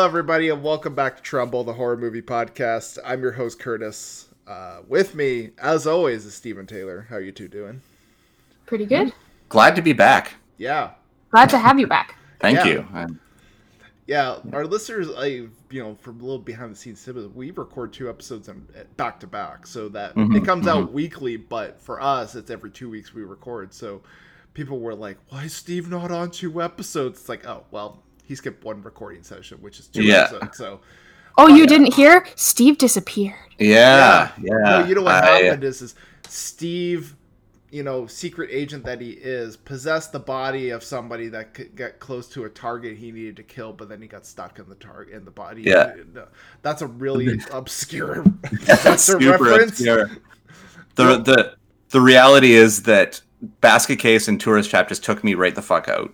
Hello, everybody, and welcome back to Tremble, the horror movie podcast. I'm your host, Curtis. Uh, with me, as always, is Stephen Taylor. How are you two doing? Pretty good. Glad to be back. Yeah, Glad to have you back. Thank Yeah. you. Um, yeah. Our listeners, I, you know, from a little behind the scenes, we record two episodes back to back, so that it Mhm, comes out weekly. But for us, it's every two weeks we record. So people were like, "Why is Steve not on two episodes?" It's like, oh, well, he skipped one recording session, which is two Yeah. episodes. So Oh, you uh, didn't hear? Steve disappeared. yeah, yeah. No, you know what I- happened is, is Steve, you know, secret agent that he is, possessed the body of somebody that could get close to a target he needed to kill, but then he got stuck in the target in the body. Yeah. No, that's a really obscure That's that's a super reference. obscure. The the the reality is that Basket Case and Tourist Trap just took me right the fuck out.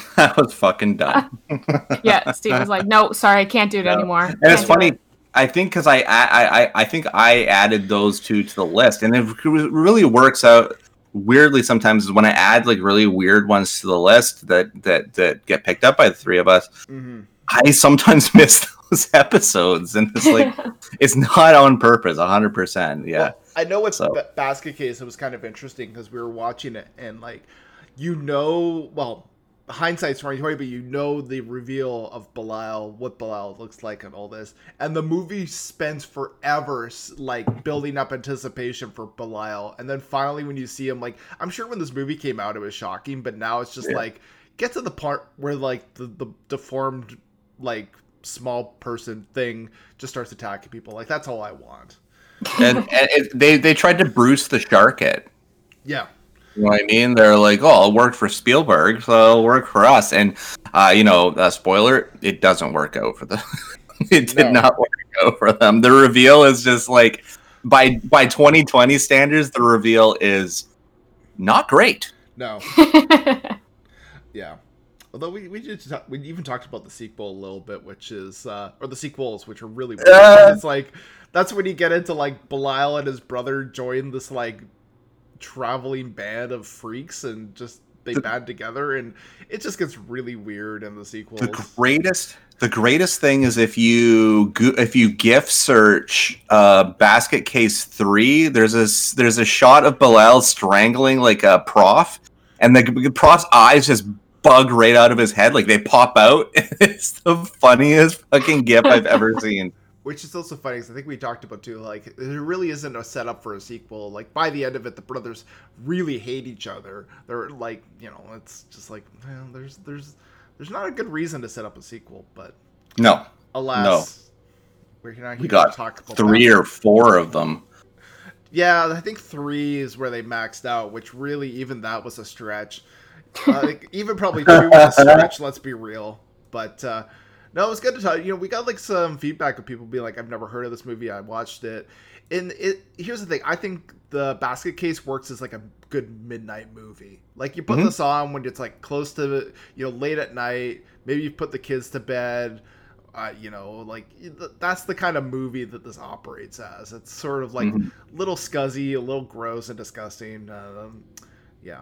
I was fucking done. Yeah, Steve was like, "No, sorry, I can't do it No. anymore." And it's Can't do funny. it." I think because I, I I I think I added those two to the list, and it really works out weirdly sometimes is when I add like really weird ones to the list that that that get picked up by the three of us. hmm I sometimes miss those episodes, and it's like it's not on purpose, hundred percent. Yeah, Well, I know with So- Ba- Basket Case, it was kind of interesting because we were watching it and like, you know, well, hindsight's twenty twenty, but you know the reveal of Belial, what Belial looks like, and all this, and the movie spends forever like building up anticipation for Belial, and then finally when you see him, like, I'm sure when this movie came out, it was shocking, but now it's just Yeah. like get to the part where like the the deformed like small person thing just starts attacking people. Like that's all I want. and, and it, they they tried to Bruce the shark it. Yeah. You know what I mean? They're like, oh, it worked for Spielberg, so it'll work for us. And uh, you know, uh, spoiler, it doesn't work out for them. it did No. not work out for them. The reveal is just like by by 2020 standards, the reveal is not great. No. Yeah. Although we, we did talk, we even talked about the sequel a little bit, which is uh, or the sequels, which are really weird. Uh. it's like that's when you get into like Belial and his brother join this like traveling band of freaks and just they The- band together and it just gets really weird in the sequel. The greatest, the greatest thing is if you if you GIF search uh, Basket Case Three. There's a there's a shot of Belial strangling like a prof, and the, the prof's eyes just bug right out of his head, like they pop out. it's the funniest fucking GIF I've ever seen. Which is also funny because I think we talked about too. Like, there really isn't a setup for a sequel. Like, by the end of it, the brothers really hate each other. They're like, you know, it's just like, well, there's, there's, there's not a good reason to set up a sequel. But No, alas, we're not we here got to talk about three or four of them. Yeah, I think three is where they maxed out. Which really, even that was a stretch. Uh, like, even probably two was a stretch. Let's be real. But uh, no, it was good to talk. You know, we got like some feedback of people being like, "I've never heard of this movie. I watched it." And it here's the thing. I think the Basket Case works as like a good midnight movie. Like you put Mhm. this on when it's like close to you know late at night. Maybe you put the kids to bed. Uh, you know, like that's the kind of movie that this operates as. It's sort of like Mhm. little scuzzy, a little gross and disgusting. Um, yeah,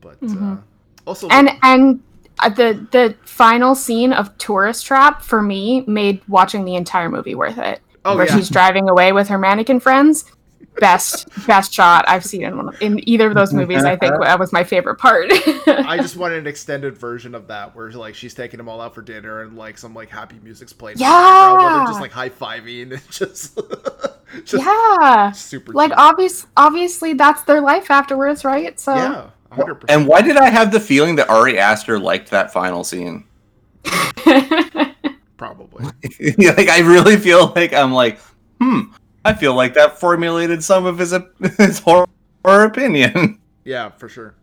but uh, Mhm. also and and uh, Uh, the the final scene of Tourist Trap for me made watching the entire movie worth it. oh where yeah, she's driving away with her mannequin friends. Best best shot I've seen in one of, in either of those movies. I think that was my favorite part. I just wanted an extended version of that where like she's taking them all out for dinner and like some like happy music's playing. in the background while they're Yeah! just like high fiving and just, just yeah, super like obvious obviously that's their life afterwards, right? So yeah, hundred percent. And why did I have the feeling that Ari Aster liked that final scene? Probably. Like I really feel like I'm like, hmm. I feel like that formulated some of his his horror, horror opinion. Yeah, for sure.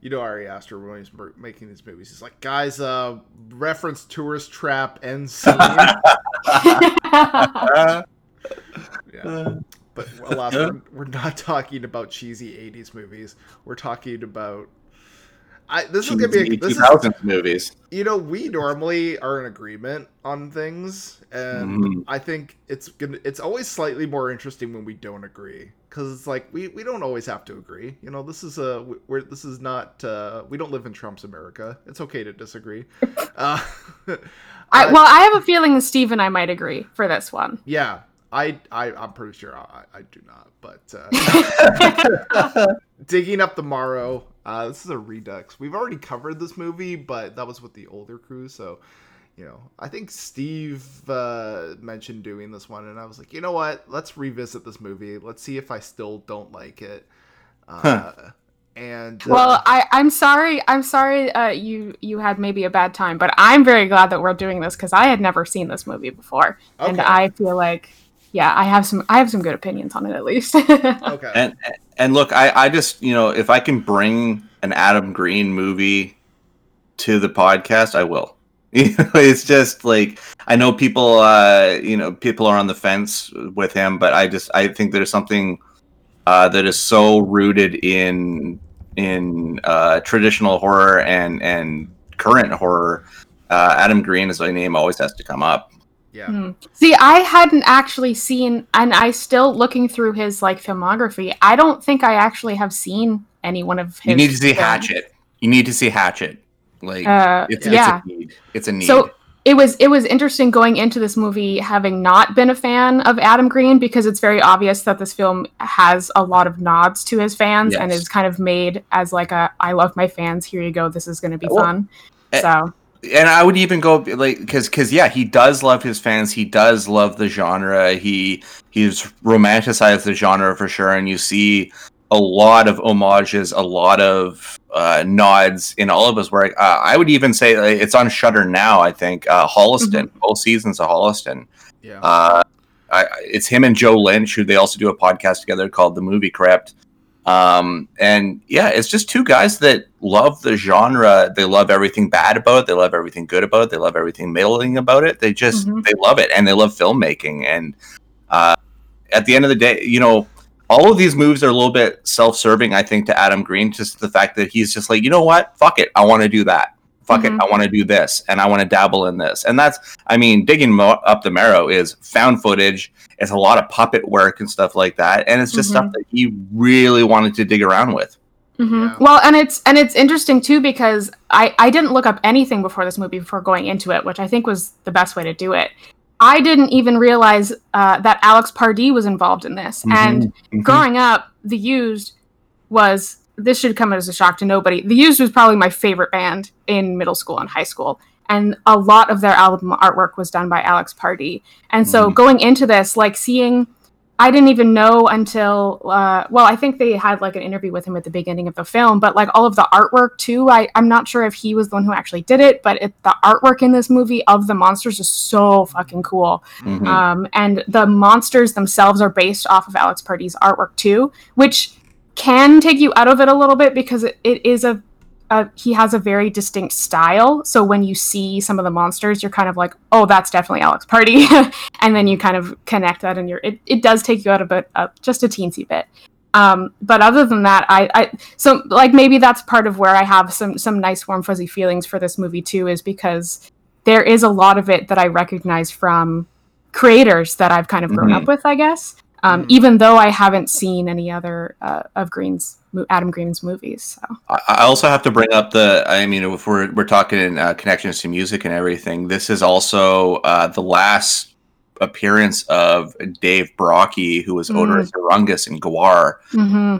you know Ari Aster when he's making these movies. He's like, guys, uh, reference tourist trap end scene. Uh, yeah. But alas, we're, we're not talking about cheesy '80s movies. We're talking about. I, this is gonna be. A, this is, movies. you know, we normally are in agreement on things, and Mhm. I think it's gonna. It's always slightly more interesting when we don't agree, because it's like we we don't always have to agree. You know, this is a we're this is not. Uh, we don't live in Trump's America. It's okay to disagree. uh, I, well, I have a feeling that Steve and I might agree for this one. yeah, I I I'm pretty sure I, I do not, but. Uh, digging up the Marrow. Uh, this is a redux. We've already covered this movie, but that was with the older crew. So, you know, I think Steve uh, mentioned doing this one, and I was like, you know what? Let's revisit this movie. Let's see if I still don't like it. Uh, Huh. And uh, Well, I, I'm sorry. I'm sorry. Uh, you you had maybe a bad time, but I'm very glad that we're doing this because I had never seen this movie before, and I feel like, yeah, I have some I have some good opinions on it at least. okay, And and look, I I just you know if I can bring an Adam Green movie to the podcast, I will. You know, it's just like I know people, uh, you know, people are on the fence with him, but I just I think there's something uh, that is so rooted in in uh, traditional horror and and current horror. Uh, Adam Green is a name always has to come up. Yeah, Hmm. See, I hadn't actually seen, and I still looking through his like filmography. I don't think I actually have seen any one of his. You need to see films. Hatchet. You need to see Hatchet. Like Uh, it's, yeah. it's a need. It's a need. So it was it was interesting going into this movie having not been a fan of Adam Green because it's very obvious that this film has a lot of nods to his fans and is kind of made as like a I love my fans. Here you go. This is going to be Well, fun. eh, So and I would even go like because because yeah, he does love his fans. He does love the genre. He he's romanticized the genre for sure, and you see a lot of homages, a lot of uh, nods in all of his work. Uh, I would even say uh, it's on Shudder now. I think uh, Holliston, both seasons of Holliston. yeah, Uh, I, I- it's him and Joe Lynch, who they also do a podcast together called The Movie Crypt. Um, and yeah, it's just two guys that love the genre. They love everything bad about it. They love everything good about it. They love everything middling about it. They just Mhm. they love it, and they love filmmaking. And uh, at the end of the day, you know, all of these moves are a little bit self-serving. I think to Adam Green, just the fact that he's just like, you know what, fuck it, I want to do that. Fuck Mhm. it, I want to do this, and I want to dabble in this. And that's I mean, digging mo- up the marrow is found footage. It's a lot of puppet work and stuff like that, and it's just Mhm. stuff that he really wanted to dig around with. Mhm. Yeah. Well, and it's and it's interesting too because I I didn't look up anything before this movie before going into it, which I think was the best way to do it. I didn't even realize uh, that Alex Pardee was involved in this, and Mhm. growing up, The Used was this should come as a shock to nobody. The Used was probably my favorite band in middle school and high school, and a lot of their album artwork was done by Alex Pardee. And so Mhm. going into this, like seeing, I didn't even know until uh, well, I think they had like an interview with him at the beginning of the film, but like all of the artwork too. I I'm not sure if he was the one who actually did it, but it, the artwork in this movie of the monsters is so fucking cool. Mhm. Um, and the monsters themselves are based off of Alex Pardee's artwork too, which can take you out of it a little bit because it, it is a, a he has a very distinct style. So when you see some of the monsters, you're kind of like, oh, that's definitely Alex Pardee, and then you kind of connect that, and you're it, it does take you out of it uh, just a teensy bit. Um, but other than that, I, I so like maybe that's part of where I have some some nice warm fuzzy feelings for this movie too, is because there is a lot of it that I recognize from creators that I've kind of grown Mhm. up with, I guess. Um, Mhm. Even though I haven't seen any other uh, of Green's Adam Green's movies. So. I also have to bring up the. I mean, if we're we're talking uh, connections to music and everything, this is also uh, the last appearance of Dave Brockie, who was Mm. Oderus Urungus in Gwar. hmm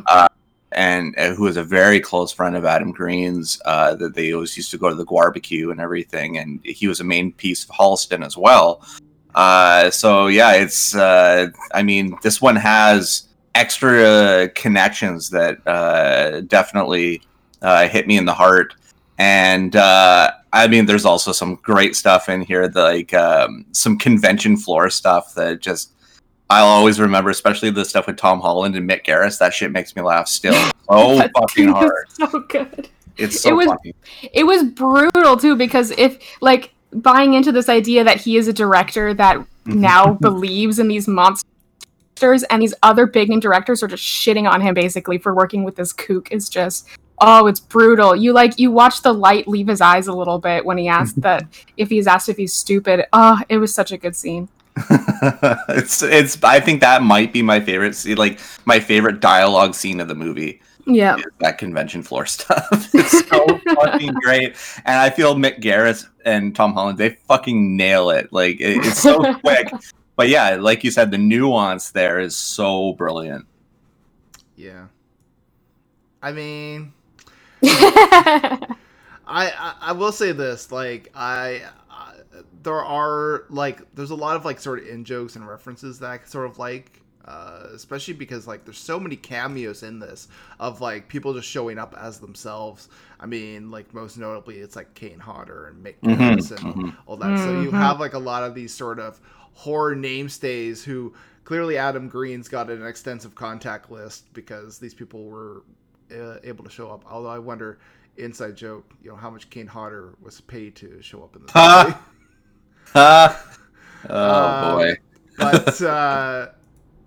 and uh, who was a very close friend of Adam Green's. Uh, that they always used to go to the barbecue and everything, and he was a main piece of Holliston as well. Uh, so yeah, it's. Uh, I mean, this one has extra connections that uh, definitely uh, hit me in the heart, and uh, I mean, there's also some great stuff in here, like um, some convention floor stuff that just I'll always remember, especially the stuff with Tom Holland and Mick Garris. That shit makes me laugh still so fucking hard. So good. It's so It was- funny. it was brutal too because if like buying into this idea that he is a director that mm-hmm. now believes in these monsters and these other big name directors are just shitting on him basically for working with this kook is just oh it's brutal you like you watch the light leave his eyes a little bit when he asked that if he's asked if he's stupid oh it was such a good scene it's it's. I think that might be my favorite. scene, Like my favorite dialogue scene of the movie. Yeah that convention floor stuff. it's so fucking great, and I feel Mick Garris and Tom Holland they fucking nail it. Like it, it's so quick, but yeah, like you said, the nuance there is so brilliant. Yeah. I mean, I, I I will say this like I, I there are like there's a lot of like sort of in jokes and references that I sort of like uh, especially because like there's so many cameos in this of like people just showing up as themselves. I mean, like most notably, it's like Kane Hodder and Mick Mhm, Garris and mhm. all that. So you Mhm. have like a lot of these sort of horror namestays who clearly Adam Green's got an extensive contact list because these people were uh, able to show up. Although I wonder, inside joke, you know, how much Kane Hodder was paid to show up in this Ha! movie. Ah. oh Um, boy. but uh,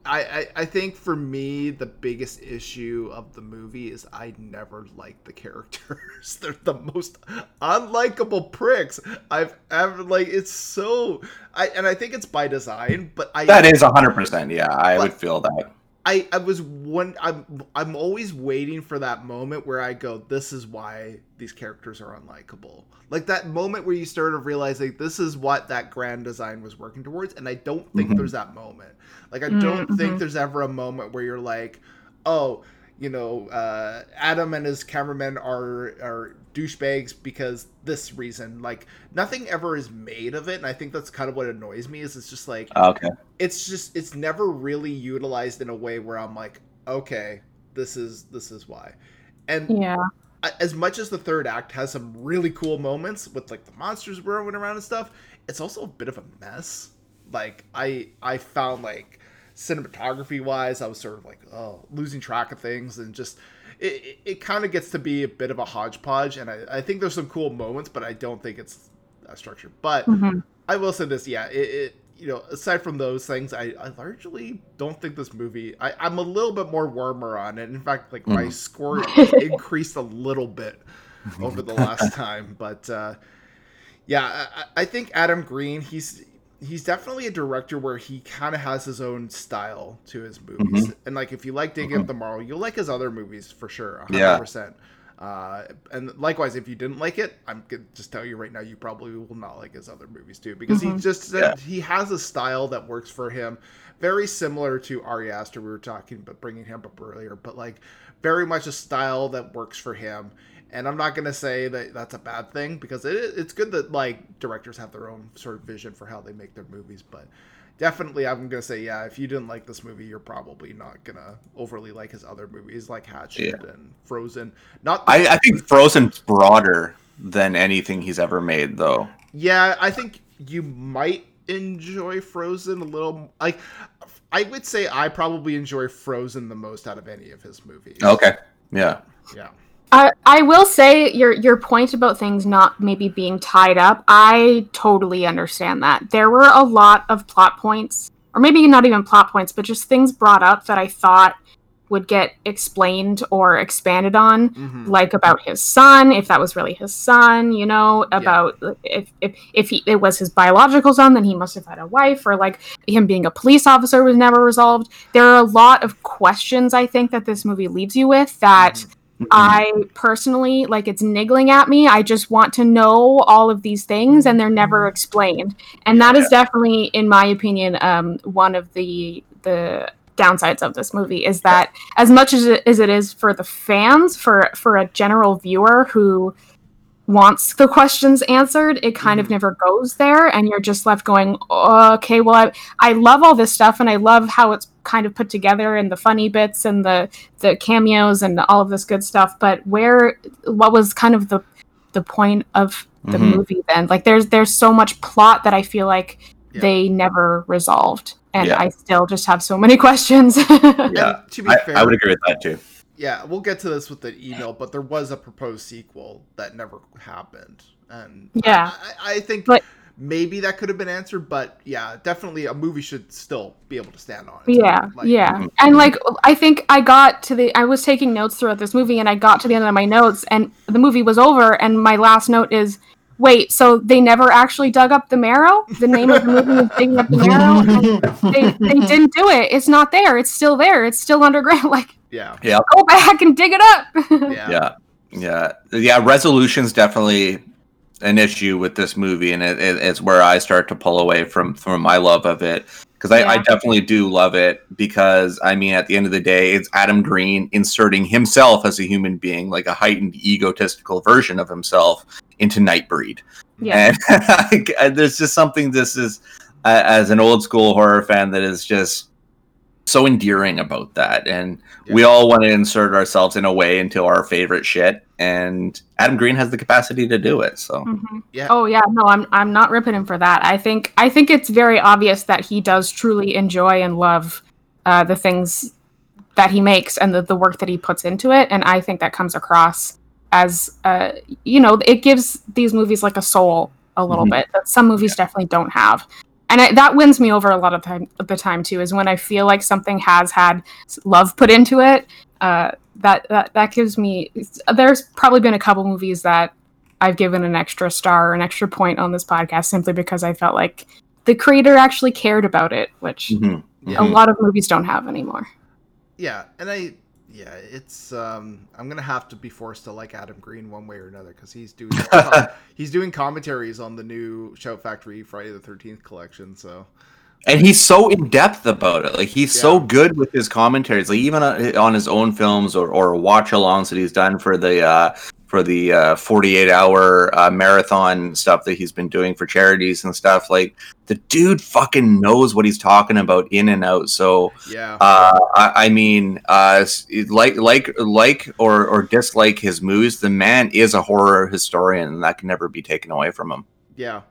I, I I think for me the biggest issue of the movie is I never liked the characters. They're the most unlikable pricks I've ever like. It's so I and I think it's by design, but I That is hundred percent. Yeah, I would feel that. I, I was one I'm I'm always waiting for that moment where I go, this is why these characters are unlikable. Like that moment where you start to realize like this is what that grand design was working towards, and I don't think Mhm. there's that moment. Like I don't think Mhm. there's ever a moment where you're like, oh, you know, uh, Adam and his cameraman are are douchebags because this reason. Like nothing ever is made of it, and I think that's kind of what annoys me. Is it's just like oh, Okay. it's just it's never really utilized in a way where I'm like, okay, this is this is why. And yeah as much as the third act has some really cool moments with like the monsters roaming around and stuff, it's also a bit of a mess. Like I I found like cinematography wise, I was sort of like oh losing track of things and just it, it, it kind of gets to be a bit of a hodgepodge. And I, I think there's some cool moments, but I don't think it's that structured. But Mhm. I will say this, yeah, it, it you know, aside from those things, I, I largely don't think this movie. I, I'm a little bit more warmer on it. In fact, like my Mhm. score increased a little bit over the last time, but uh, yeah, I, I think Adam Green, he's he's definitely a director where he kind of has his own style to his movies, and like if you like Digging Up the Marrow, you'll like his other movies for sure, hundred Yeah. percent. Uh, and likewise, if you didn't like it, I'm gonna just tell you right now, you probably will not like his other movies too, because he Mhm. just said Yeah. he has a style that works for him, very similar to Ari Aster. We were talking about bringing him up earlier, but like very much a style that works for him. And I'm not gonna say that that's a bad thing because it, it's good that like directors have their own sort of vision for how they make their movies, but definitely I'm gonna say yeah. If you didn't like this movie, you're probably not gonna overly like his other movies like Hatchet and Frozen. Not I, I think Frozen's broader than anything he's ever made, though. Yeah, I think you might enjoy Frozen a little. Like, I would say I probably enjoy Frozen the most out of any of his movies. Okay. Yeah. Yeah. I, I will say your your point about things not maybe being tied up. I totally understand that. There were a lot of plot points, or maybe not even plot points, but just things brought up that I thought would get explained or expanded on, Mhm. like about his son, if that was really his son, you know, about if if if he it was his biological son, then he must have had a wife, or like him being a police officer was never resolved. There are a lot of questions I think that this movie leaves you with that. I personally like it's niggling at me. I just want to know all of these things and they're never explained. And that is definitely in my opinion um one of the the downsides of this movie is that as much as it, as it is for the fans for for a general viewer who wants the questions answered it kind of Mhm. never goes there and you're just left going okay well I, I love all this stuff and i love how it's kind of put together and the funny bits and the the cameos and all of this good stuff but where what was kind of the the point of the Mhm. movie then like there's there's so much plot that i feel like Yeah. they never resolved and Yeah. i still just have so many questions Yeah. To be I, fair, I would agree with that too. yeah, we'll get to this with the email, but there was a proposed sequel that never happened, and Yeah. I, I think But- maybe that could have been answered, but yeah, definitely a movie should still be able to stand on. its Yeah. Like, yeah. Mhm. And like I think I got to the I was taking notes throughout this movie and I got to the end of my notes and the movie was over and my last note is wait, so they never actually dug up the marrow? The name of the movie is digging up the marrow? They, they didn't do it. It's not there. It's still there. It's still underground. Like yeah, go back and dig it up. yeah, yeah yeah yeah resolution's definitely an issue with this movie and it, it, it's where i start to pull away from from my love of it. Because I, I definitely do love it because i mean at the end of the day it's adam green inserting himself as a human being like a heightened egotistical version of himself into nightbreed. Yeah. and and there's just something this is uh, as an old school horror fan that is just so endearing about that and we all want to insert ourselves in a way into our favorite shit and adam green has the capacity to do it so Mhm. Yeah. Oh yeah, no, I'm I'm not ripping him for that. I think I think it's very obvious that he does truly enjoy and love uh, the things that he makes and the, the work that he puts into it, and I think that comes across as uh, you know it gives these movies like a soul a little Mhm. bit that some movies definitely don't have. And I, that wins me over a lot of time, the time too. Is when I feel like something has had love put into it. Uh, that that that gives me. There's probably been a couple movies that I've given an extra star or an extra point on this podcast simply because I felt like the creator actually cared about it, which Mhm. Yeah. a lot of movies don't have anymore. yeah, and I. Yeah, it's um I'm gonna have to be forced to like Adam Green one way or another because he's doing he's doing commentaries on the new Shout Factory Friday the Thirteenth collection. So and he's so in depth about it like he's so good with his commentaries like even on, on his own films or, or watch alongs that he's done for the uh for the uh 48 hour uh, marathon stuff that he's been doing for charities and stuff like the dude fucking knows what he's talking about in and out so yeah, Uh, I, I mean, uh, like, like, like, or or dislike his moves. The man is a horror historian, and that can never be taken away from him. Yeah.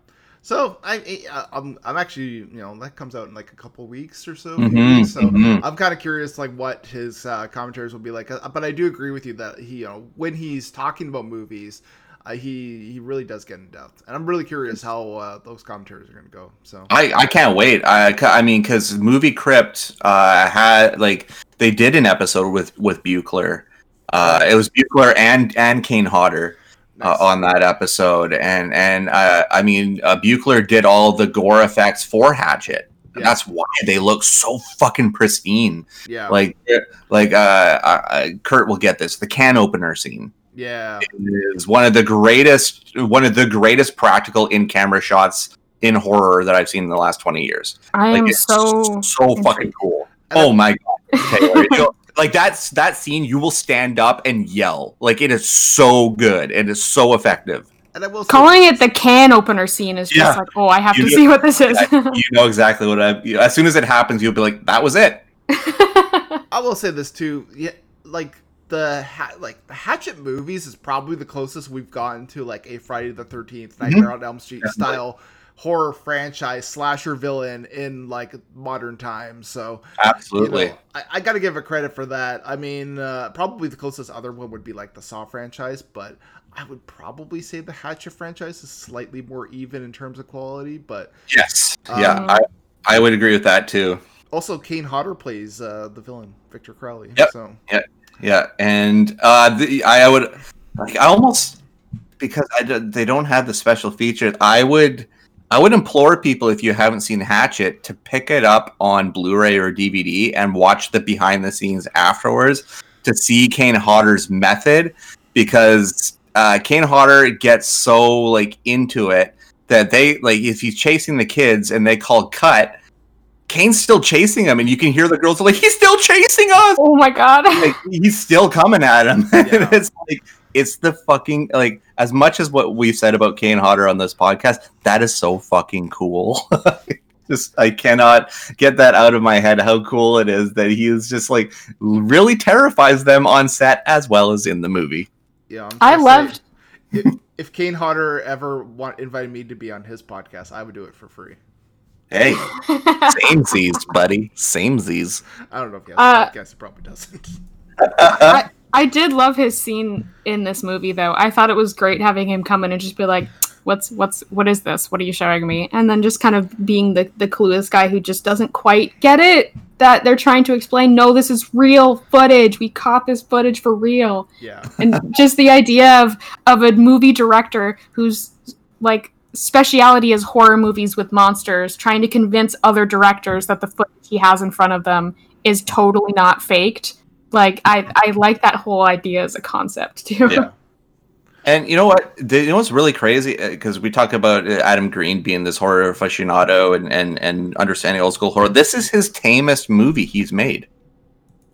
So I, I I'm I'm actually you know that comes out in like a couple weeks or so. Mhm, maybe. So mhm. I'm kind of curious like what his uh, commentaries will be like. Uh, But I do agree with you that he you know when he's talking about movies, uh, he he really does get in depth, and I'm really curious how uh, those commentaries are going to go. So I, I can't wait. I, I mean, because movie crypt uh, had like they did an episode with with Buechler. Uh, it was Buechler and and Kane Hodder. Uh, on that episode, and and uh, I mean, uh, Buechler did all the gore effects for Hatchet. Yeah. That's why they look so fucking pristine. yeah, Like, like uh, uh, uh, Kurt will get this. The can opener scene yeah, is one of the greatest, one of the greatest practical in-camera shots in horror that I've seen in the last twenty years. I Like, am it's so so fucking cool. And Oh my god, Taylor! You'll- like that's that scene, you will stand up and yell. Like it is so good. And It is so effective. and I will say, calling it the can opener scene is just Yeah. like, oh, I have You to know- see what this is. you know exactly what I. You as soon as it happens, you'll be like, "That was it." I will say this too. Yeah, like the ha- like the Hatchet movies is probably the closest we've gotten to like a Friday the Thirteenth, mm-hmm. Nightmare on Elm Street Definitely. style horror franchise slasher villain in like modern times. So Absolutely. you know, I, I got to give it credit for that. I mean, uh, probably the closest other one would be like the Saw franchise, but I would probably say the Hatchet franchise is slightly more even in terms of quality. But yes. Um, yeah, I I would agree with that too. also, Kane Hodder plays uh, the villain, Victor Crowley. Yep. So Yeah, yeah, and uh, the, I, I would like I almost because I they don't have the special features. I would I would implore people if you haven't seen Hatchet to pick it up on Blu-ray or DVD and watch the behind the scenes afterwards to see Kane Hodder's method because uh, Kane Hodder gets so like into it that they like if he's chasing the kids and they call cut. Kane's still chasing him, and you can hear the girls like, "He's still chasing us!" oh my god. like he's still coming at him. Yeah. it's like it's the fucking like as much as what we've said about Kane Hodder on this podcast, that is so fucking cool. just I cannot get that out of my head how cool it is that he is just like really terrifies them on set as well as in the movie. yeah, I'm I loved if, if Kane Hodder ever want, invited me to be on his podcast, I would do it for free. Hey, samesies, buddy. Samesies. I don't know if he has Uh, a podcast. He probably doesn't. I, I did love his scene in this movie though. I thought it was great having him come in and just be like, "What's what's what is this? What are you showing me?" And then just kind of being the the clueless guy who just doesn't quite get it that they're trying to explain, "No, this is real footage. We caught this footage for real." Yeah. and just the idea of of a movie director who's like speciality is horror movies with monsters trying to convince other directors that the footage he has in front of them is totally not faked like i i like that whole idea as a concept too Yeah. And you know what? The- You know what's really crazy? Because we talk about uh, Adam Green being this horror aficionado and, and, and understanding old school horror. This is his tamest movie he's made,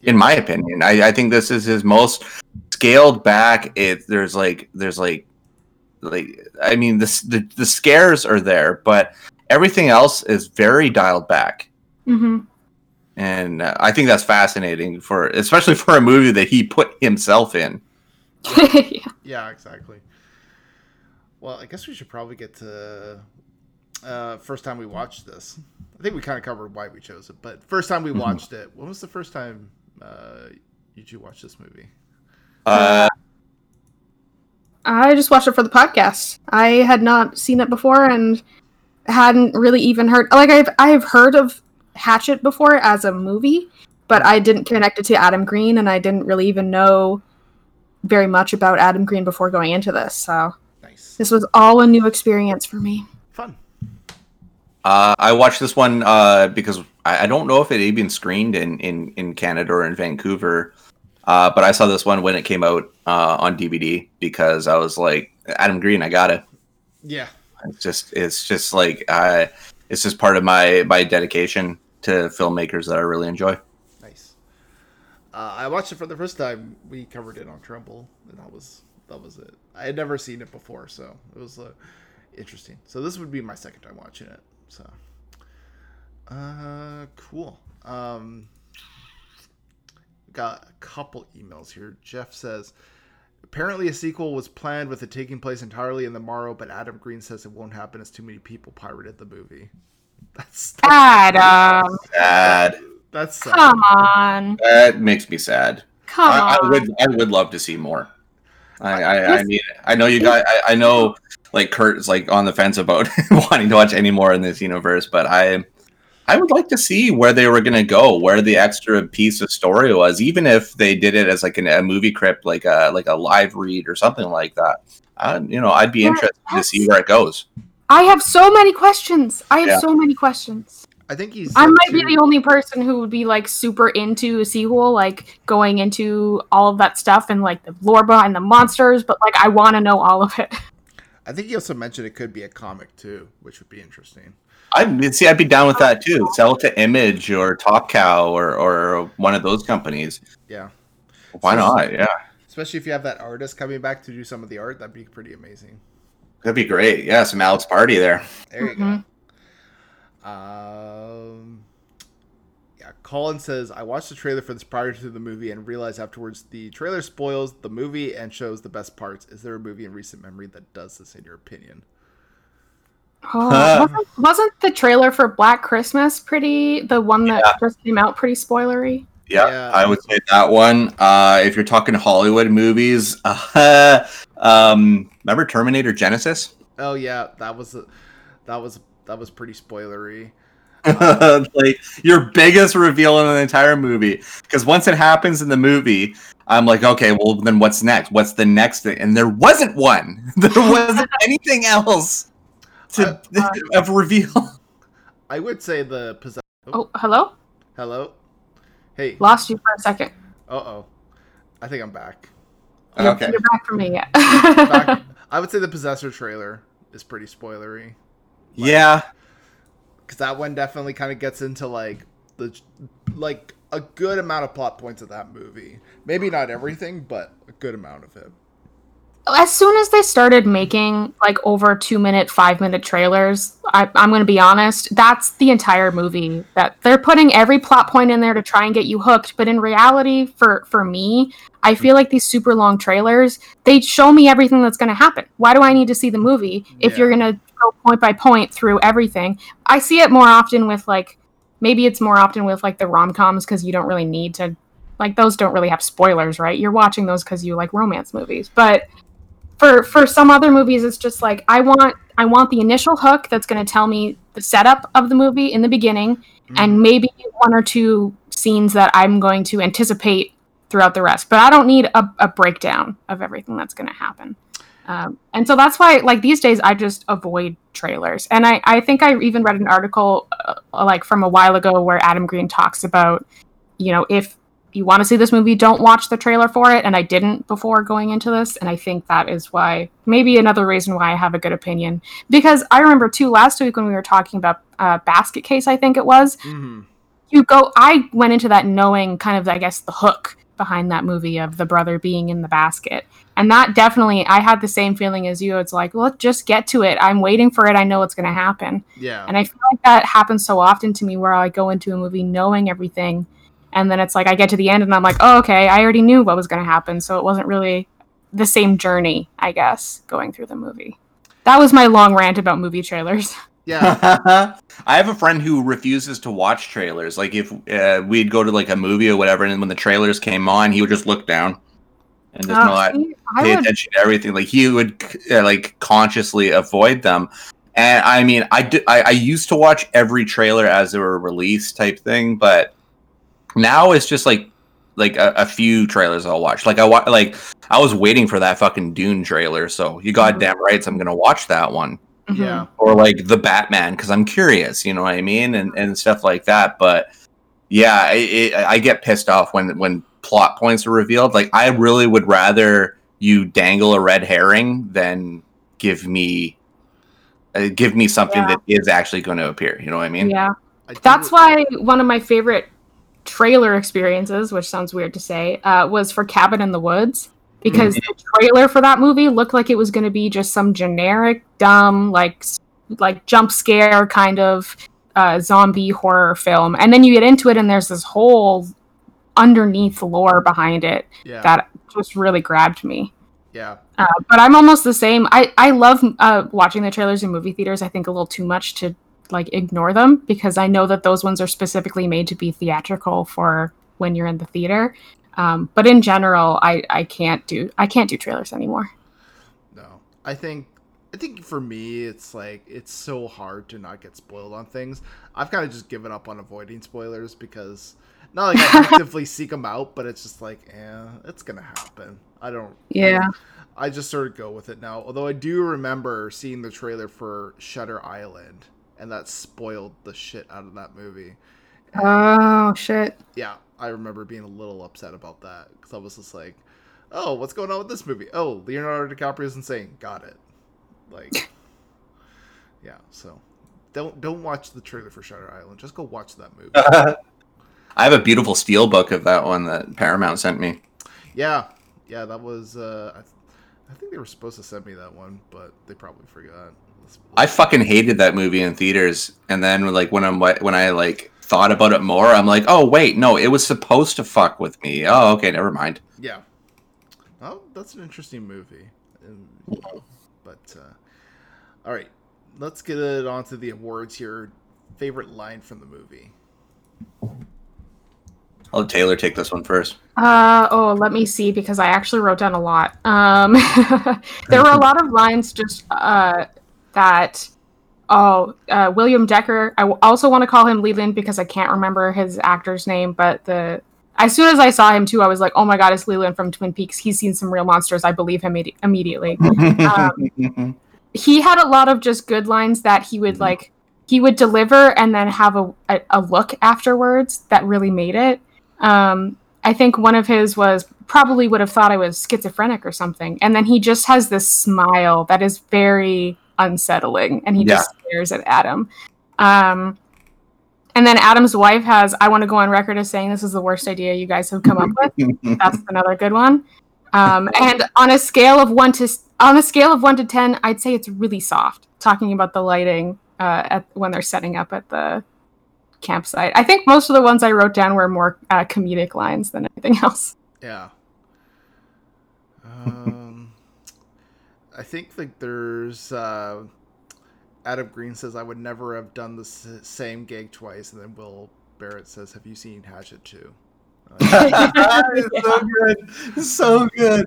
in my opinion. I, I think this is his most scaled back. It there's like there's like like I mean the the, the scares are there, but everything else is very dialed back. hmm And uh, I think that's fascinating for especially for a movie that he put himself in. yeah. Yeah, exactly. Well, I guess we should probably get to uh, first time we watched this. I think we kind of covered why we chose it, but first time we Mhm. watched it. When was the first time uh, you two watched this movie? Uh, i just watched it for the podcast. I had not seen it before and hadn't really even heard like i've i've heard of hatchet before as a movie but i didn't connect it to adam green and i didn't really even know very much about adam green before going into this so Nice, this was all a new experience for me. Fun. Uh, I watched this one uh, because I, I don't know if it had been screened in, in, in Canada or in Vancouver, uh, but I saw this one when it came out uh, on DVD because I was like, Adam Green, I gotta. Yeah, It's just it's just like I, it's just part of my my dedication to filmmakers that I really enjoy. nice. Uh, I watched it for the first time. We covered it on Tremble, and that was that was it. I had never seen it before, so it was uh, interesting. So this would be my second time watching it. So, uh, cool. Um, got a couple emails here. Jeff says. Apparently, a sequel was planned with it taking place entirely in the Marrow, but Adam Green says it won't happen as too many people pirated the movie. That's adam Sad. that's sad. come on That makes me sad. come I, I on would I would love to see more. I I, I mean I know you guys I, I know like Kurt is like on the fence about wanting to watch any more in this universe, but I I would like to see where they were gonna go, where the extra piece of story was, even if they did it as like an, a movie crypt, like a like a live read or something like that. I, you know, I'd be Yeah, interested to see where it goes. I have so many questions. I have Yeah. so many questions. I think he's. I said might be the only person who would be like super into a sequel, like going into all of that stuff and like the lore behind the monsters, but like I want to know all of it. I think he also mentioned it could be a comic too, which would be interesting. I see. I'd be down with that too. Sell it to Image or Top Cow or or one of those companies. Yeah, Why not? Yeah, especially if you have that artist coming back to do some of the art, that'd be pretty amazing. that'd be great. Yeah, some Alex Pardee there. There you Mhm. go. Um, yeah, Colin says I watched the trailer for this prior to the movie and realized afterwards the trailer spoils the movie and shows the best parts. Is there a movie in recent memory that does this, in your opinion? Oh, wasn't, wasn't the trailer for Black Christmas pretty the one that Yeah. just came out pretty spoilery? Yeah, Yeah. I would say that one. Uh, if you're talking Hollywood movies, uh, um, remember Terminator Genisys? Oh yeah, that was a, that was that was pretty spoilery. like your biggest reveal in the entire movie. Because once it happens in the movie, I'm like, okay, well then what's next? What's the next thing? And there wasn't one. There wasn't anything else to of reveal. I would say the possess. Oh, hello? Hello. Hey. Lost you for a second. Uh oh. I think I'm back. You're, Okay. you're back for me yet. back. I would say the Possessor trailer is pretty spoilery Yeah. Because that one definitely kind of gets into like the like a good amount of plot points of that movie. Maybe not everything, but a good amount of it. As soon as they started making like over two minute, five minute trailers, I, I'm going to be honest, that's the entire movie. That they're putting every plot point in there to try and get you hooked. But in reality, for for me, I feel like these super long trailers they show me everything that's going to happen. Why do I need to see the movie if Yeah. you're going to go point by point through everything? I see it more often with like maybe it's more often with like the rom coms because you don't really need to like those don't really have spoilers, right? You're watching those because you like romance movies. But for for some other movies, it's just like I want I want the initial hook that's going to tell me the setup of the movie in the beginning, Mm-hmm. and maybe one or two scenes that I'm going to anticipate throughout the rest. But I don't need a, a breakdown of everything that's going to happen. Um, and so that's why, like these days, I just avoid trailers. And I, I think I even read an article uh, like from a while ago where Adam Green talks about, you know, if you want to see this movie, don't watch the trailer for it. And I didn't before going into this. And I think that is why, maybe another reason why I have a good opinion. Because I remember too last week when we were talking about uh, Basket Case, I think it was, hmm you go i went into that knowing kind of i guess the hook behind that movie of the brother being in the basket and that definitely i had the same feeling as you it's like well just get to it i'm waiting for it i know what's going to happen Yeah. and i feel like that happens so often to me where i go into a movie knowing everything and then it's like i get to the end and i'm like oh okay i already knew what was going to happen so it wasn't really the same journey i guess going through the movie that was my long rant about movie trailers yeah. I have a friend who refuses to watch trailers. Like if uh, we'd go to like a movie or whatever, and when the trailers came on, he would just look down and just Uh, not see, pay would- attention to everything. Like he would uh, like consciously avoid them. And I mean, I, do, I I used to watch every trailer as they were released, type thing. But now it's just like like a, a few trailers I'll watch. Like I wa- like I was waiting for that fucking Dune trailer, so you goddamn right, so I'm gonna watch that one Mhm. Yeah. or like the Batman because I'm curious, you know what I mean, and and stuff like that. But yeah, it, it, I get pissed off when when plot points are revealed. Like I really would rather you dangle a red herring than give me uh, give me something Yeah. that is actually going to appear. You know what I mean? yeah I That's why one of my favorite trailer experiences, which sounds weird to say, uh, was for Cabin in the Woods because the trailer for that movie looked like it was going to be just some generic, dumb, like like jump scare kind of uh, zombie horror film, and then you get into it, and there's this whole underneath lore behind it Yeah. that just really grabbed me. yeah. Uh, but I'm almost the same. I I love uh, watching the trailers in movie theaters. I think a little too much to like ignore them because I know that those ones are specifically made to be theatrical for when you're in the theater. Um, but in general, I I can't do I can't do trailers anymore. No, I think I think for me, it's like it's so hard to not get spoiled on things. I've kind of just given up on avoiding spoilers because not like I actively seek them out, but it's just like, eh, it's gonna happen. I don't. Yeah. I just sort of go with it now. Although I do remember seeing the trailer for Shutter Island, and that spoiled the shit out of that movie. And, Oh shit. yeah, I remember being a little upset about that because I was just like, "Oh, what's going on with this movie? Oh, Leonardo DiCaprio's insane. Got it." Like, yeah. So, don't don't watch the trailer for Shutter Island. Just go watch that movie. I have a beautiful steel book of that one that Paramount sent me. yeah, yeah. That was. Uh, I, th- I think they were supposed to send me that one, but they probably forgot. Let's- I fucking hated that movie in theaters, and then like when I'm when I like thought about it more, I'm like, oh wait, no, it was supposed to fuck with me. Oh, okay, never mind. Yeah. Oh, that's an interesting movie. But uh, all right, let's get it on to the awards here. Favorite line from the movie. I'll let Taylor take this one first. Uh oh, let me see because I actually wrote down a lot. Um, there were a lot of lines just uh, that. Oh, uh, William Decker. I also want to call him Leland because I can't remember his actor's name. But the as soon as I saw him too, I was like, oh my god, it's Leland from Twin Peaks. He's seen some real monsters. I believe him imme- immediately. Um, he had a lot of just good lines that he would like he would deliver and then have a, a, a look afterwards that really made it um i think one of his was probably would have thought i was schizophrenic or something and then he just has this smile that is very unsettling and he just stares at adam um and then adam's wife has i want to go on record as saying this is the worst idea you guys have come up with that's another good one. Um, and on a scale of one to on a scale of one to ten, I'd say it's really soft. Talking about the lighting uh, at when they're setting up at the campsite, I think most of the ones I wrote down were more uh, comedic lines than anything else. Yeah. Um, I think like there's uh, Adam Green says I would never have done the s- same gig twice, and then Will Barratt says, "Have you seen Hatchet 2? It's so good, so good.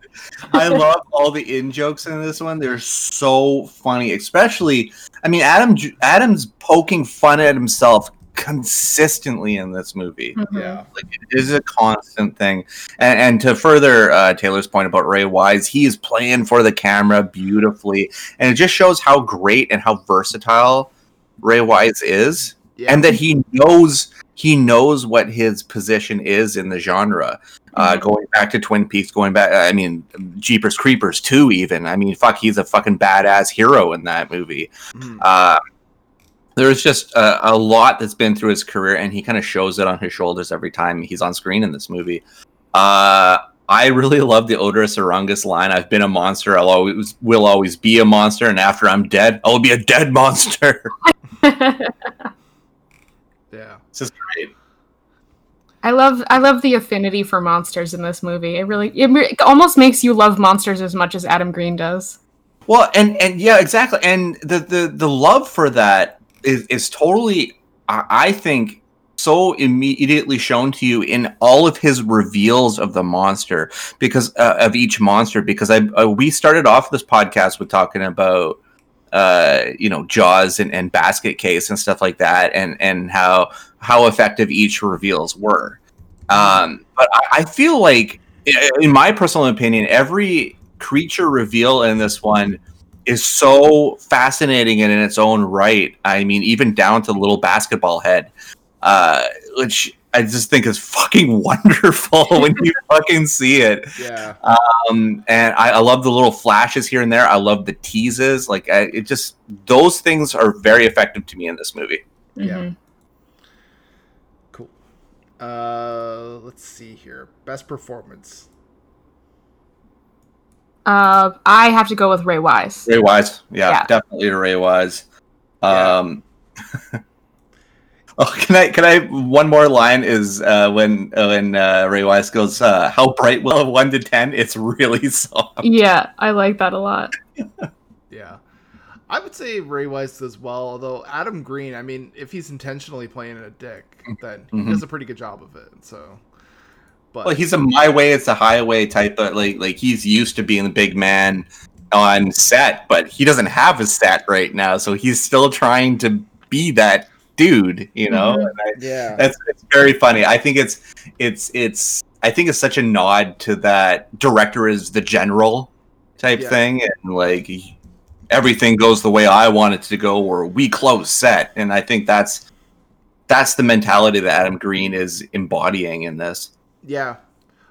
I love all the in jokes in this one. They're so funny, especially. I mean, Adam Adam's poking fun at himself consistently in this movie. Mhm. Yeah. Like it is a constant thing. And, and to further uh, Taylor's point about Ray Wise, he is playing for the camera beautifully, and it just shows how great and how versatile Ray Wise is, Yeah. and that he knows he knows what his position is in the genre. Uh, Mhm. going back to Twin Peaks, going back, I mean, Jeepers Creepers too. Even I mean, fuck, he's a fucking badass hero in that movie Mhm. uh, there's just a, a lot that's been through his career, and he kind of shows it on his shoulders every time he's on screen in this movie. Uh, I really love the Oderus Urungus line. I've been a monster. I'll always will always be a monster, and after I'm dead, I'll be a dead monster. yeah. it's just great. I love I love the affinity for monsters in this movie. It really it almost makes you love monsters as much as Adam Green does. Well, and and yeah, exactly. And the the the love for that is is totally, I, think, so immediately shown to you in all of his reveals of the monster because uh, of each monster. Because I uh, we started off this podcast with talking about uh you know jaws and, and basket case and stuff like that and and how how effective each reveals were um but i, I feel like in my personal opinion every creature reveal in this one is so fascinating and in its own right i mean even down to the little basketball head uh which i just think is fucking wonderful when you fucking see it Yeah. um, and I, I love the little flashes here and there. I love the teases. Like I, it just those things are very effective to me in this movie. Yeah. Mhm. Cool. Uh, let's see here. Best performance. Uh, I have to go with Ray Wise. Ray Wise, yeah, Yeah. definitely Ray Wise. Yeah. Um, oh, can I can I one more line is uh, when uh, when uh, Ray Wise goes, uh, "How bright will of one to ten? It's really soft." Yeah, I like that a lot. Yeah. I would say Ray Wise as well, although Adam Green, I mean, if he's intentionally playing a dick, then he Mhm. does a pretty good job of it. So, but Well, he's a my way, it's a highway type of like like he's used to being the big man on set, but he doesn't have a set right now, so he's still trying to be that dude, you know. Mhm. And I, yeah, that's it's very funny. I think it's it's it's I think it's such a nod to that director is the general type Yeah. thing, and like everything goes the way I want it to go, or we close set, and I think that's that's the mentality that Adam Green is embodying in this. Yeah.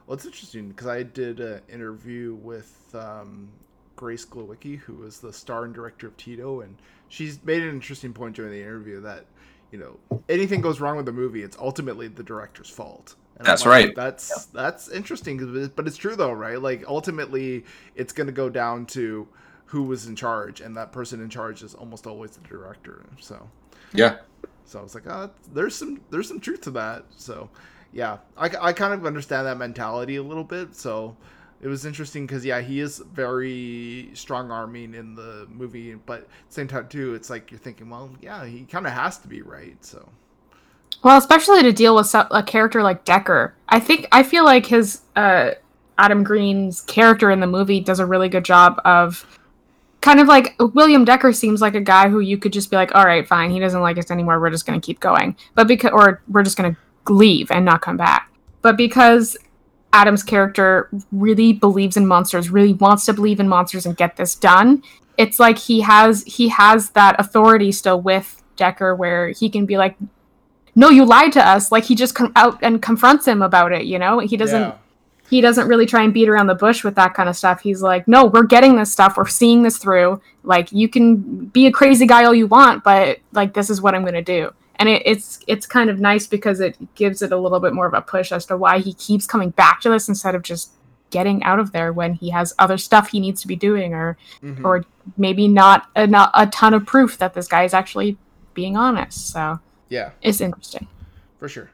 Well, it's interesting because I did an interview with um, Grace Glowicki, who was the star and director of Tito, and she's made an interesting point during the interview that you know anything goes wrong with the movie, it's ultimately the director's fault. And That's like, right. That's that's interesting, but it's true though, right? Like ultimately, it's going to go down to who was in charge, and that person in charge is almost always the director. So, Yeah. so I was like, oh, there's some there's some truth to that. So, yeah, I, I kind of understand that mentality a little bit. So, it was interesting because yeah, he is very strong arming in the movie, but same time too, it's like you're thinking, well, yeah, he kind of has to be right. So, Well, especially to deal with a character like Decker. I think I feel like his uh, Adam Green's character in the movie does a really good job of kind of like William Decker seems like a guy who you could just be like, all right, fine, he doesn't like us anymore. We're just going to keep going, but because or we're just going to leave and not come back. But because Adam's character really believes in monsters, really wants to believe in monsters and get this done, it's like he has he has that authority still with Decker where he can be like no you lied to us. Like he just come out and confronts him about it you know? He doesn't yeah, he doesn't really try and beat around the bush with that kind of stuff. He's like no we're getting this stuff. We're seeing this through. Like you can be a crazy guy all you want but like this is what i'm going to do and it, it's it's kind of nice because it gives it a little bit more of a push as to why he keeps coming back to this instead of just getting out of there when he has other stuff he needs to be doing or Mhm. or maybe not a, not a ton of proof that this guy is actually being honest so yeah, it's interesting for sure.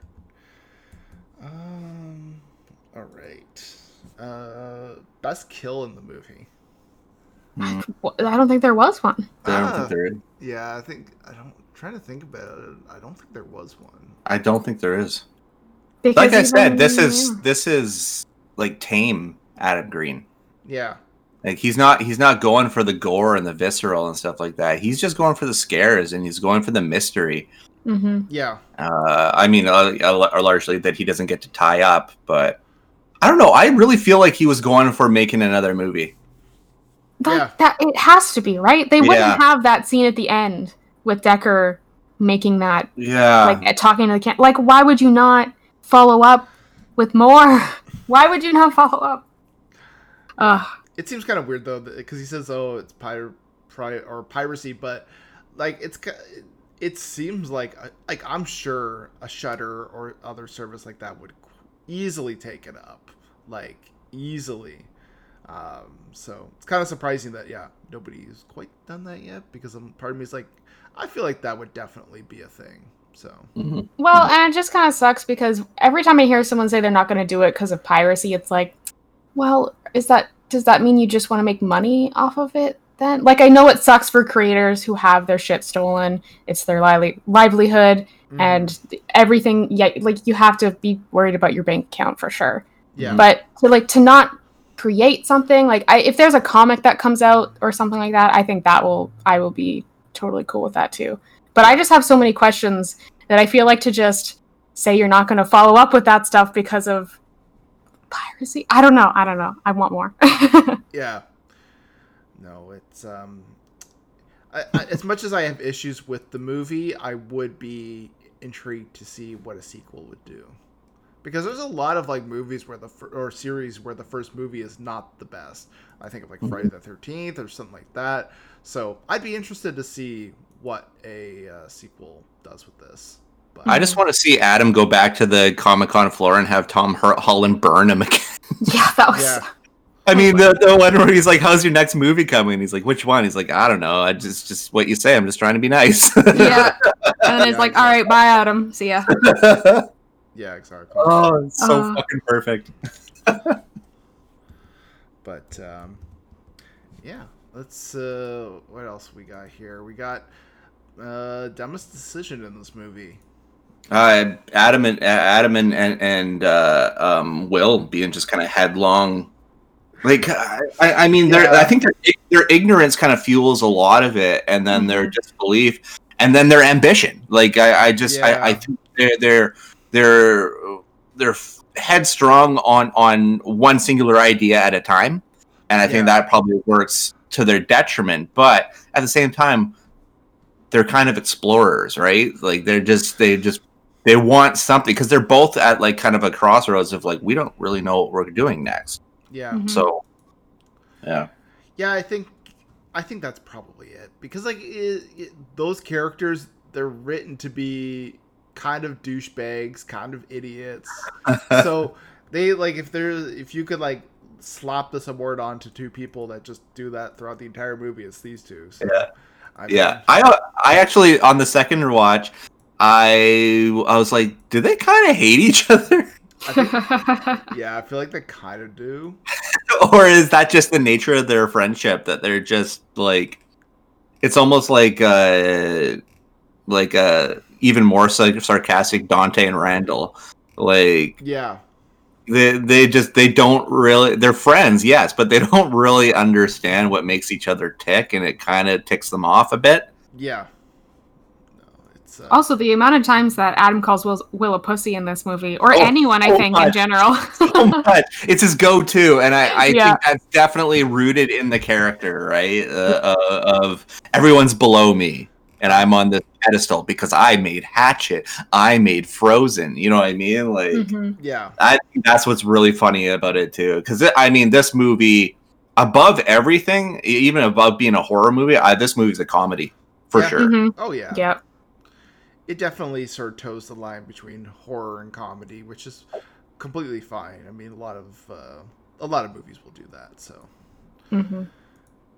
Um, all right. Uh, best kill in the movie. Well, i don't think there was one I don't Ah. think there is. Yeah, I think I don't. Trying to think about it, I don't think there was one. I don't think there is. Because Like I said, this is yeah. this is like tame Adam Green. Yeah. Like he's not he's not going for the gore and the visceral and stuff like that. He's just going for the scares and he's going for the mystery. Mhm. Yeah. Uh, I mean, uh, uh, largely that he doesn't get to tie up, but I don't know. I really feel like he was going for making another movie. That, Yeah. that it has to be right. They wouldn't Yeah. have that scene at the end with Decker making that Yeah, like talking to the cam. Like, why would you not follow up with more? Why would you not follow up? Ugh. It seems kind of weird though, because he says, "Oh, it's pir- pri- or piracy," but like it's it seems like uh, like I'm sure a Shudder or other service like that would easily take it up, like easily. Um, so it's kind of surprising that yeah, nobody's quite done that yet. Because um, part of me is like, I feel like that would definitely be a thing. So Mhm. Well, and it just kind of sucks because every time I hear someone say they're not going to do it because of piracy, it's like, well, is that does that mean you just want to make money off of it? Then, like, I know it sucks for creators who have their shit stolen. It's their lively- livelihood mm, and everything. Yeah, like you have to be worried about your bank account for sure. yeah, But to like to not create something like I, if there's a comic that comes out or something like that, I think that will I will be totally cool with that too. But I just have so many questions that I feel like to just say you're not going to follow up with that stuff because of piracy. I don't know. I don't know. I want more. Yeah. No, it's um I, I, as much as I have issues with the movie, I would be intrigued to see what a sequel would do. Because there's a lot of like movies where the fir- or series where the first movie is not the best. I think of like Friday the 13th or something like that. So, I'd be interested to see what a uh, sequel does with this. But I just want to see Adam go back to the Comic Con floor and have Tom Her- Holland burn him again. yeah, that was yeah. I mean, the, the one where he's like, "How's your next movie coming?" He's like, "Which one?" He's like, "I don't know. I just just what you say. I'm just trying to be nice." yeah. And then it's Yeah, like, all right, bye, Adam. See ya. Yeah, exactly. oh, it's so Uh. fucking perfect. But um, yeah, let's. Uh, what else we got here? We got uh, dumbest decision in this movie. Uh, Adam and Adam and and, and uh, um, Will being just kind of headlong. Like I, I mean, Yeah. I think their their ignorance kind of fuels a lot of it, and then their disbelief, and then their ambition. Like I, I just I, I think they're they're they're they're headstrong on on one singular idea at a time, and I think that probably works to their detriment. But at the same time, they're kind of explorers, right? Like they're just they just they want something because they're both at like kind of a crossroads of like we don't really know what we're doing next. Yeah, Mhm. So yeah. yeah. I think I think that's probably it because like it, it, those characters, they're written to be kind of douchebags, kind of idiots. so they like if there if you could like slap this award on to two people that just do that throughout the entire movie, it's these two. So, Yeah. I Yeah, I uh, I actually on the second watch, I I was like, do they kind of hate each other, I think, yeah, I feel like they kind of do. or is that just the nature of their friendship that they're just like, it's almost like uh like uh even more sarcastic Dante and Randall, like Yeah, they they just they don't really they're friends yes but they don't really understand what makes each other tick and it kind of ticks them off a bit yeah. No, it's uh, Also, the amount of times that Adam calls Will, Will a pussy in this movie, or Oh, anyone, I so think, in general. so much it's his go-to and i, I Yeah. think that's definitely rooted in the character right uh, uh, of everyone's below me and i'm on this pedestal because i made hatchet i made frozen you know what i mean like Mhm. yeah, I think that's what's really funny about it too, because I mean, this movie, above everything, even above being a horror movie, I, this movie's a comedy for Yeah. sure. Mhm. oh yeah. Yep. it definitely sort of toes the line between horror and comedy, which is completely fine. I mean, a lot of uh, a lot of movies will do that. So hmm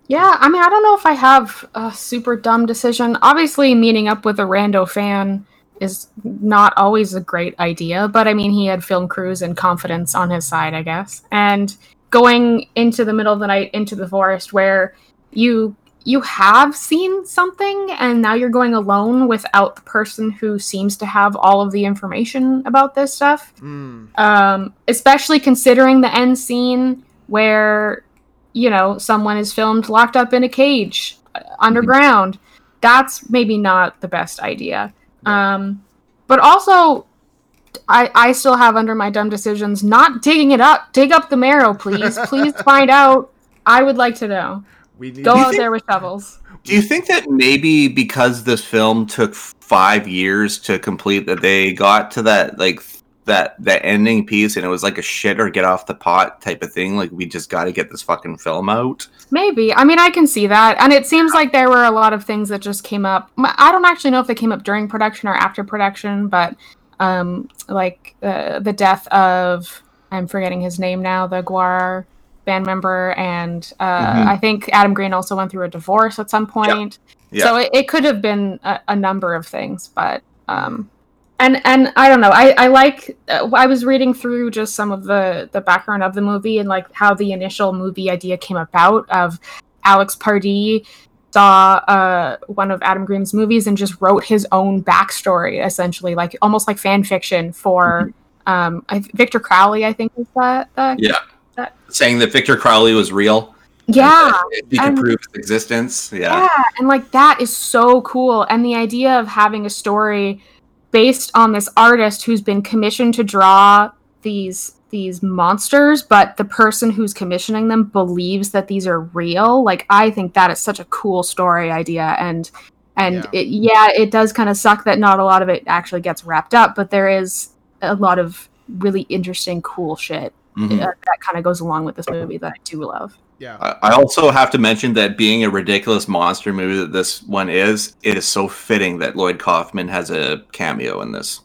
Yeah, I mean, I don't know if I have a super dumb decision. Obviously, meeting up with a rando fan is not always a great idea, but I mean, he had film crews and confidence on his side, I guess. And going into the middle of the night into the forest where you you have seen something and now you're going alone without the person who seems to have all of the information about this stuff. Mm. Um, especially considering the end scene where, you know, someone is filmed locked up in a cage underground. That's maybe not the best idea. Um, but also, I, I still have under my dumb decisions not digging it up. Dig up the marrow, please. please find out. I would like to know. We need Go out think- there with shovels. Do you think that maybe because this film took five years to complete, that they got to that like that that ending piece, and it was like a shit or get off the pot type of thing? Like we just got to get this fucking film out. Maybe. I mean, I can see that. And it seems like there were a lot of things that just came up. i don't actually know if they came up during production or after production, but um, like uh, the death of, I'm forgetting his name now, the Gwar band member. And uh, Mhm. I think Adam Green also went through a divorce at some point. Yeah. So it, it could have been a, a number of things, but. Um, and and I don't know. I I like. Uh, I was reading through just some of the the background of the movie and like how the initial movie idea came about. Of Alex Pardee saw uh, one of Adam Green's movies and just wrote his own backstory, essentially, like almost like fan fiction for um, I, Victor Crowley. I think is that. that Yeah. Saying that Victor Crowley was real. yeah. he could prove his existence. Yeah. Yeah, and like that is so cool. And the idea of having a story based on this artist who's been commissioned to draw these these monsters, but the person who's commissioning them believes that these are real. Like I think that is such a cool story idea and and Yeah. it, yeah, it does kind of suck that not a lot of it actually gets wrapped up, but there is a lot of really interesting cool shit Mhm. uh, that kind of goes along with this movie that I do love. Yeah. I I also have to mention that being a ridiculous monster movie that this one is, it is so fitting that Lloyd Kaufman has a cameo in this.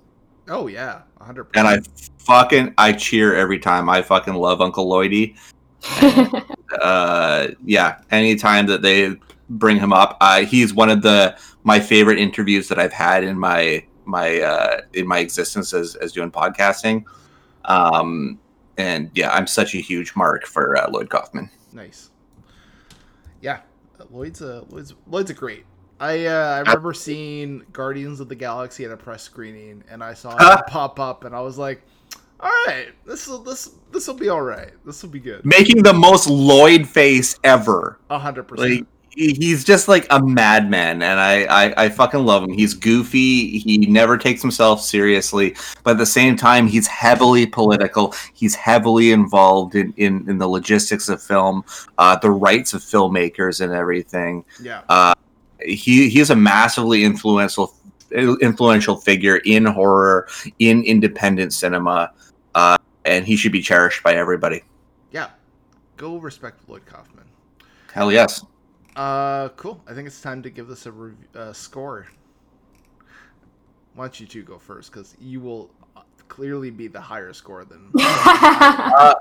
Oh yeah. 100%. And I fucking I cheer every time. I fucking love Uncle Lloydie. Uh yeah, anytime that they bring him up, uh, he's one of the my favorite interviews that I've had in my my uh in my existence as as doing podcasting. Um and yeah, I'm such a huge mark for uh, Lloyd Kaufman. Nice. Yeah, Lloyd's a Lloyd's, Lloyd's a great. I uh, I remember seeing Guardians of the Galaxy at a press screening, and I saw it pop up, and I was like, "All right, this will this this will be all right. This will be good." Making the most Lloyd face ever. A hundred percent. he- he's just like a madman and I, I i fucking love him he's goofy he never takes himself seriously but at the same time he's heavily political he's heavily involved in in, in the logistics of film uh the rights of filmmakers and everything Yeah. he he's a massively influential influential figure in horror in independent cinema uh and he should be cherished by everybody Yeah. Go respect Lloyd Kaufman. hell yes Uh, cool. I think it's time to give this a rev- uh, score. Why don't you two go first? Because you will uh, clearly be the higher score than.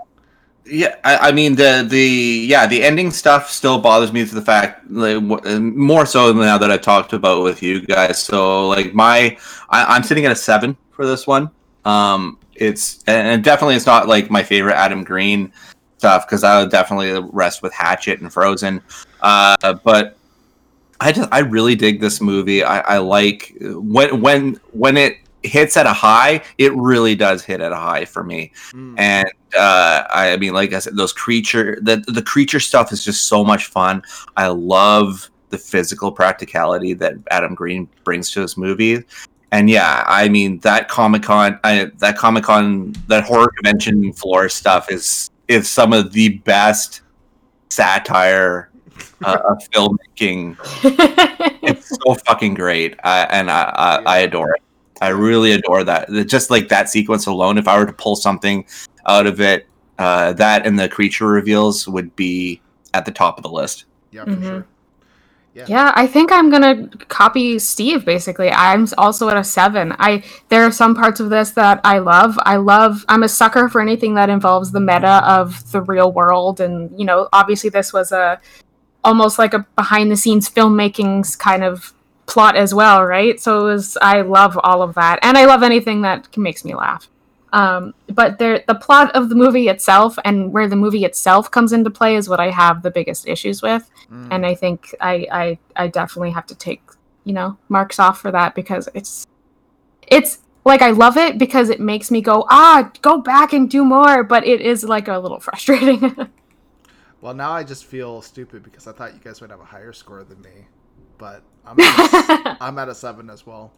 Yeah, I, I mean the the yeah the ending stuff still bothers me to the fact like, uh, more so now that I've talked about with you guys. So like my I, I'm sitting at a seven for this one. Um, it's and definitely it's not like my favorite Adam Green stuff because I would definitely rest with Hatchet and Frozen. Uh, but I just I really dig this movie. I, I like when when when it hits at a high, it really does hit at a high for me Mm, and uh, I mean, like I said, those creature the the creature stuff is just so much fun. I love the physical practicality that Adam Green brings to this movie, and yeah, I mean that Comic Con, that Comic Con, that horror convention floor stuff is is some of the best satire uh, of filmmaking. It's so fucking great, I, and I, I, I adore it. I really adore that. Just like that sequence alone, if I were to pull something out of it, uh, that and the creature reveals would be at the top of the list. yeah, for Mhm. sure. Yeah, I think I'm gonna copy Steve. Basically, I'm also at a seven. I there are some parts of this that I love. I love. I'm a sucker for anything that involves the meta of the real world, and you know, obviously, this was a almost like a behind the scenes filmmaking's kind of plot as well, right? So it was. I love all of that, and I love anything that makes me laugh. Um, but there, the plot of the movie itself and where the movie itself comes into play is what I have the biggest issues with, Mm. and I think I, I I definitely have to take you know marks off for that because it's it's like I love it because it makes me go ah go back and do more, but it is like a little frustrating. Well, now I just feel stupid because I thought you guys would have a higher score than me, but I'm at a, I'm at a seven as well.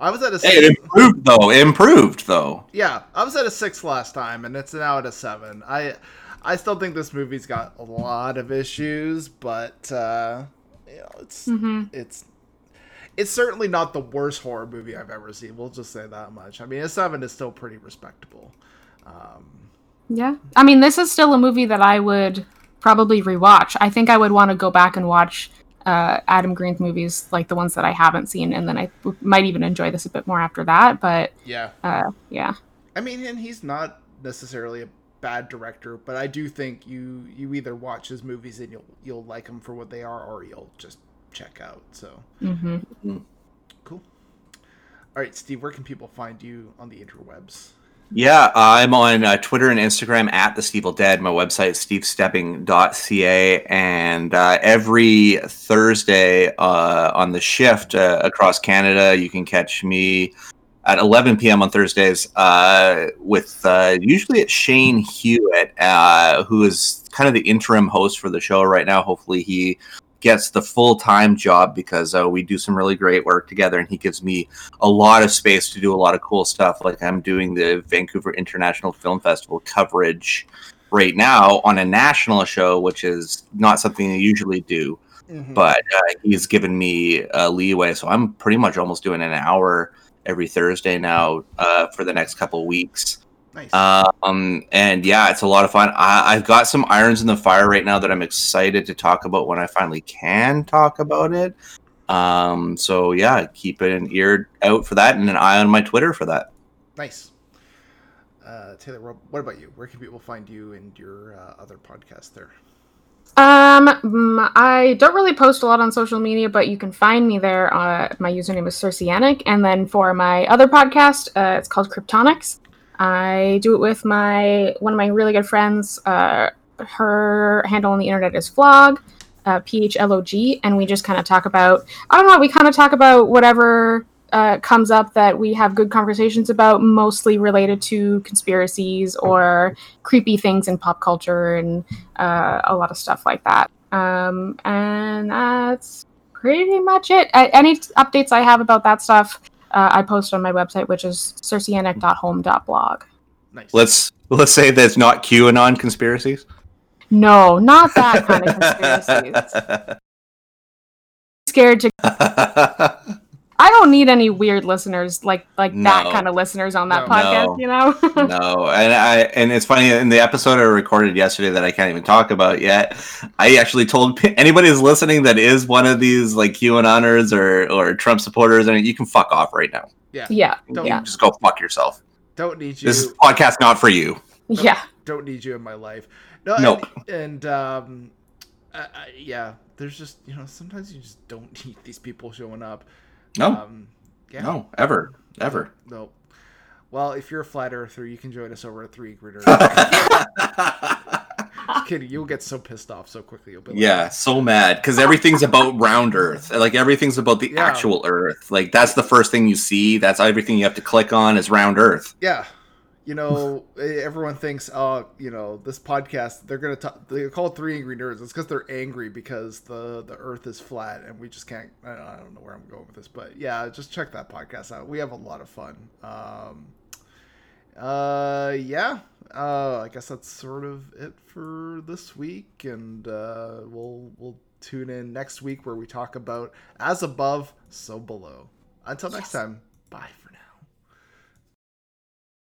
I was at a Hey, six. it improved though. It improved though. Yeah, I was at a six last time, and it's now at a seven. I I still think this movie's got a lot of issues, but uh, you know, it's hmm it's it's certainly not the worst horror movie I've ever seen. We'll just say that much. I mean, a seven is still pretty respectable. Um, Yeah. I mean, this is still a movie that I would probably rewatch. I think I would want to go back and watch uh, Adam Green's movies, like the ones that I haven't seen, and then I might even enjoy this a bit more after that. But yeah, uh, yeah. I mean, and he's not necessarily a bad director, but I do think you you either watch his movies and you'll you'll like them for what they are, or you'll just check out. So mm-hmm. cool. All right, Steve, where can people find you on the interwebs? Yeah, I'm on uh, Twitter and Instagram at the Stevel Dead. My website is stevestepping.ca, and uh, every Thursday uh, on the shift uh, across Canada, you can catch me at 11 p.m. on Thursdays uh, with uh, usually it's Shane Hewitt, uh, who is kind of the interim host for the show right now. Hopefully, he gets the full time job because uh, we do some really great work together, and he gives me a lot of space to do a lot of cool stuff. Like I'm doing the Vancouver International Film Festival coverage right now on a national show, which is not something I usually do. Mm-hmm. But uh, he's given me uh, leeway, so I'm pretty much almost doing an hour every Thursday now uh, for the next couple weeks. Nice. Um, and yeah, it's a lot of fun. I, I've got some irons in the fire right now that I'm excited to talk about when I finally can talk about it. Um, so yeah, keep an ear out for that and an eye on my Twitter for that. Nice. Uh, Taylor, what what about you? Where can people find you and your uh, other podcast there? Um, I don't really post a lot on social media, but you can find me there. Uh, my username is Circeanic, and then for my other podcast, uh, it's called Kryptonics. I do it with my one of my really good friends. Uh, her handle on the internet is Phlog, uh, P H L O G, and we just kind of talk about. I don't know. We kind of talk about whatever uh, comes up that we have good conversations about, mostly related to conspiracies or creepy things in pop culture and uh, a lot of stuff like that. Um, and that's pretty much it. Uh, any t- updates I have about that stuff, uh, I post on my website, which is circeanic.home.blog. Nice. Let's let's say that's not QAnon conspiracies. No, not that kind of conspiracies. Scared to. I don't need any weird listeners like like that kind of listeners on that No. podcast. No. You know. no, and I and it's funny in the episode I recorded yesterday that I can't even talk about yet. I actually told p- anybody who's listening that is one of these like QAnoners or or Trump supporters, and you can fuck off right now. yeah. yeah. Don't Yeah. Just go fuck yourself. don't need you. This is podcast not for you. Yeah. don't need you in my life. No, Nope. And, and um, I, I, yeah, there's just you know sometimes you just don't need these people showing up. No, Um, yeah. no, ever, ever. No. Well, if you're a flat earther, you can join us over at Three Griters. Just kidding. You'll get so pissed off so quickly. You'll be like, yeah, so mad because everything's about round Earth. Like everything's about the Yeah. actual Earth. Like that's the first thing you see. That's everything you have to click on is round Earth. yeah. You know, eh, everyone thinks, oh, you know, this podcast, they're gonna talk. They call it Three Angry Nerds. It's because they're angry because the the Earth is flat and we just can't. I don't, I don't know where I'm going with this, but yeah, just check that podcast out. We have a lot of fun. Um, uh, yeah. Uh, I guess that's sort of it for this week, and uh, we'll we'll tune in next week where we talk about as above, so below. Until next time, bye.